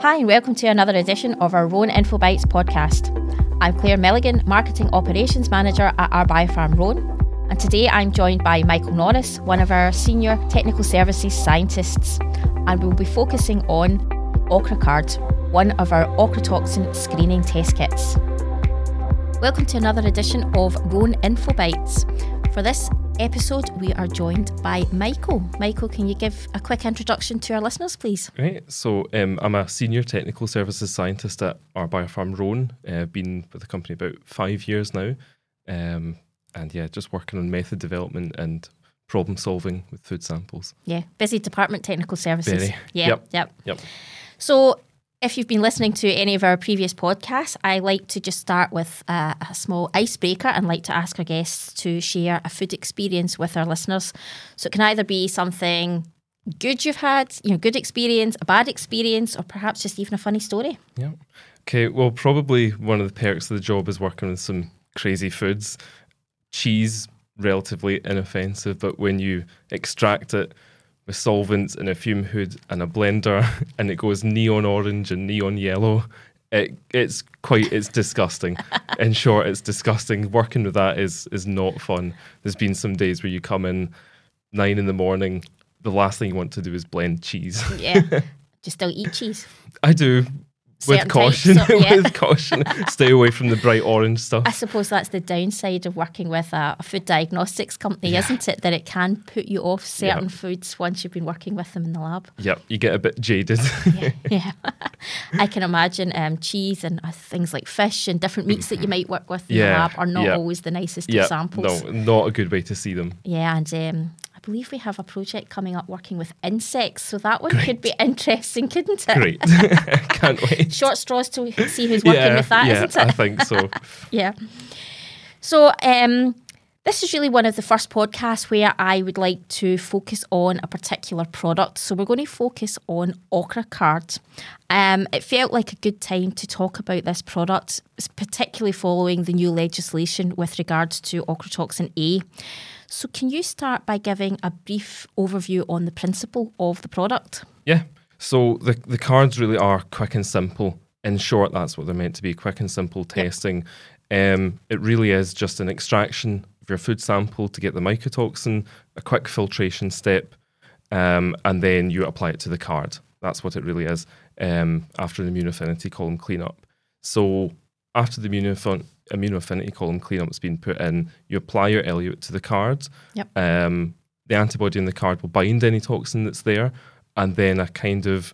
Hi, and welcome to another edition of our Rhône InfoBites podcast. I'm Claire Milligan, Marketing Operations Manager at R-Biopharm Rhône, and today I'm joined by Michael Norris, one of our Senior Technical Services Scientists, and we'll be focusing on OCHRACARD, one of our ochratoxin screening test kits. Welcome to another edition of Rhône InfoBites. For this episode, we are joined by Michael. Michael, can you give a quick introduction to our listeners, please? Right. So um, I'm a senior technical services scientist at R-Biopharm Rhône. Uh, been with the company about five years now. Um, and yeah, just working on method development and problem solving with food samples. Yeah, busy department, technical services. Very. Yeah, Yep. yep. Yep. So, if you've been listening to any of our previous podcasts, I like to just start with a, a small icebreaker and like to ask our guests to share a food experience with our listeners. So, it can either be something good you've had, you know, good experience, a bad experience, or perhaps just even a funny story. Yeah. Okay. Well, probably one of the perks of the job is working with some crazy foods. Cheese, relatively inoffensive, but when you extract it with solvents and a fume hood and a blender and it goes neon orange and neon yellow, it, it's quite it's disgusting. in short, it's disgusting. Working with that is is not fun. There's been some days where you come in nine in the morning. The last thing you want to do is blend cheese. Yeah. Just don't eat cheese? I do. With caution, of- yeah. with caution, stay away from the bright orange stuff. I suppose that's the downside of working with a, a food diagnostics company, Yeah. isn't it? That it can put you off certain Yeah. foods once you've been working with them in the lab. Yep, you get a bit jaded. Yeah, yeah. I can imagine um, cheese and uh, things like fish and different meats that you might work with in the lab are not always the nicest samples. no, not a good way to see them. Yeah, and um, believe we have a project coming up working with insects, so that one could be interesting, couldn't it? Great, can't wait. Short straws to see who's working yeah, with that, yeah, not it? I think so. Yeah. So, um, this is really one of the first podcasts where I would like to focus on a particular product. So, we're going to focus on OCHRACARD. Um, it felt like a good time to talk about this product, particularly following the new legislation with regards to ochratoxin A. So, can you start by giving a brief overview on the principle of the product? Yeah. So the the cards really are quick and simple. In short, that's what they're meant to be: quick and simple testing. Um, it really is just an extraction of your food sample to get the mycotoxin, a quick filtration step, um, and then you apply it to the card. That's what it really is. Um, after the immunoaffinity column cleanup. So after the immunoaffin- immunoaffinity column cleanup's been put in, you apply your elute to the card. Yep. Um, the antibody in the card will bind any toxin that's there, and then a kind of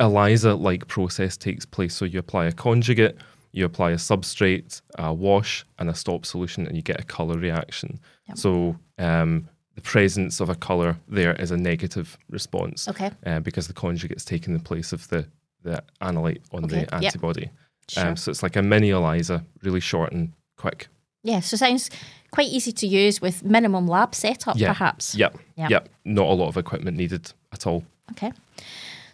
ELISA-like process takes place. So you apply a conjugate, you apply a substrate, a wash, and a stop solution, and you get a color reaction. Yep. So um, the presence of a color there is a negative response Okay. uh, because the conjugate's taking the place of the the analyte on Okay, the yep. Sure. Um, so it's like a mini ELISA, really short and quick. yeah, so sounds quite easy to use with minimum lab setup, Yeah. perhaps. Yep. Yep. Yep. Not a lot of equipment needed at all. Okay.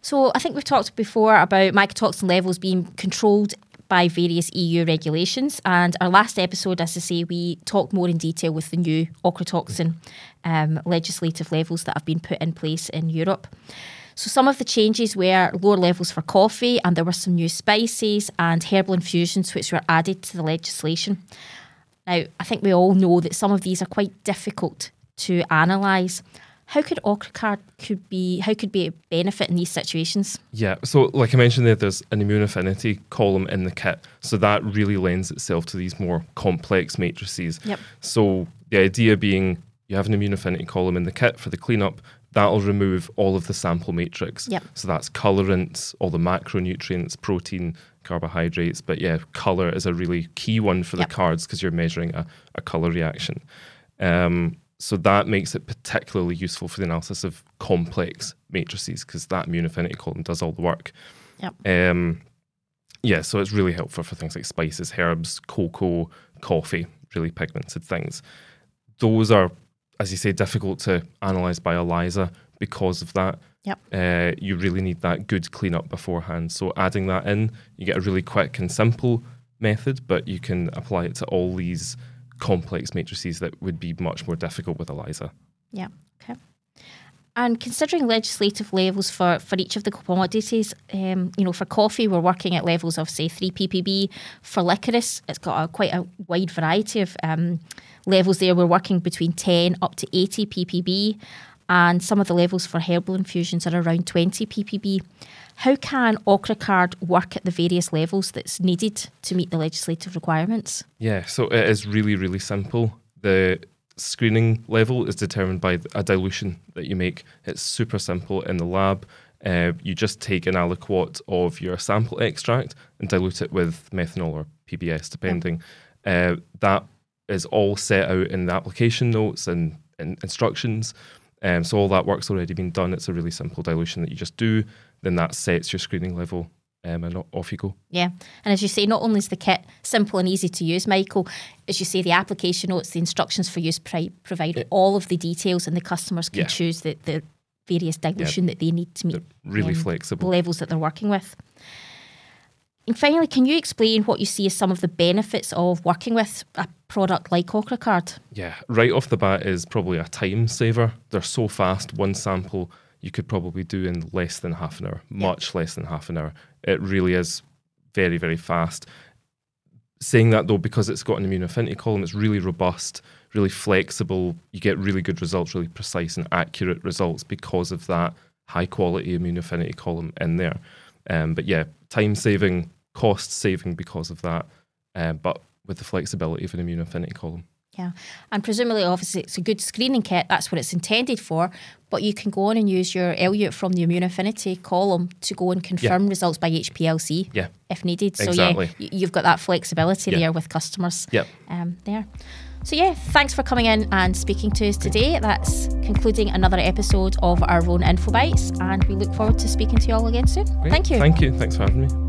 So I think we've talked before about mycotoxin levels being controlled by various EU regulations. And our last episode, as I say, we talked more in detail with the new ochratoxin um, legislative levels that have been put in place in Europe. So some of the changes were lower levels for coffee, and there were some new spices and herbal infusions which were added to the legislation. Now, I think we all know that some of these are quite difficult to analyse. How could OCHRACARD could be how could be a benefit in these situations? Yeah. So, like I mentioned there, there's an immunoaffinity column in the kit. So that really lends itself to these more complex matrices. Yep. So the idea being you have an immunoaffinity column in the kit for the cleanup. That'll remove all of the sample matrix. Yep. So that's colorants, all the macronutrients, protein, carbohydrates. But yeah, color is a really key one for Yep. the cards because you're measuring a, a color reaction. Um, so that makes it particularly useful for the analysis of complex matrices because that immunoaffinity column does all the work. Yep. Um, yeah, so it's really helpful for things like spices, herbs, cocoa, coffee, really pigmented things. Those are, as you say, difficult to analyze by ELISA because of that. Yep. Uh, you really need that good cleanup beforehand. So adding that in, you get a really quick and simple method, but you can apply it to all these complex matrices that would be much more difficult with ELISA. Yeah. Okay. And considering legislative levels for, for each of the commodities, um, you know, for coffee, we're working at levels of, say, 3 ppb. For licorice, it's got a, quite a wide variety of um, levels there. We're working between 10 up to 80 ppb. And some of the levels for herbal infusions are around 20 ppb. How can OCHRACARD work at the various levels that's needed to meet the legislative requirements? Yeah, so it is really, really simple. The screening level is determined by a dilution that you make. It's super simple in the lab. Uh, you just take an aliquot of your sample extract and dilute it with methanol or PBS, depending. Uh, that is all set out in the application notes and, and instructions. Um, so all that work's already been done. It's a really simple dilution that you just do. Then that sets your screening level um, and off you go. Yeah, and as you say, not only is the kit simple and easy to use, Michael, as you say, the application notes, the instructions for use pri- provide all of the details, and the customers can yeah. choose the, the various dilution yeah. that they need to meet. Really um, flexible levels that they're working with. And finally, can you explain what you see as some of the benefits of working with a product like OCHRACARD? Yeah, right off the bat is probably a time saver. They're so fast. One sample you could probably do in less than half an hour, much less than half an hour. It really is very, very fast. Saying that though, because it's got an immunoaffinity column, it's really robust, really flexible. You get really good results, really precise and accurate results because of that high quality immunoaffinity column in there. Um, but yeah, time saving, cost saving because of that, um, but with the flexibility of an immunoaffinity column. Yeah, and presumably, obviously, it's a good screening kit. That's what it's intended for. But you can go on and use your elute from the immunoaffinity column to go and confirm yeah. results by HPLC, yeah, if needed. So exactly. yeah, you've got that flexibility yeah. there with customers. Yep. Um, there. So yeah, thanks for coming in and speaking to us today. That's concluding another episode of our Rhône Info Bites, and we look forward to speaking to you all again soon. Great. Thank you. Thank you. Thanks for having me.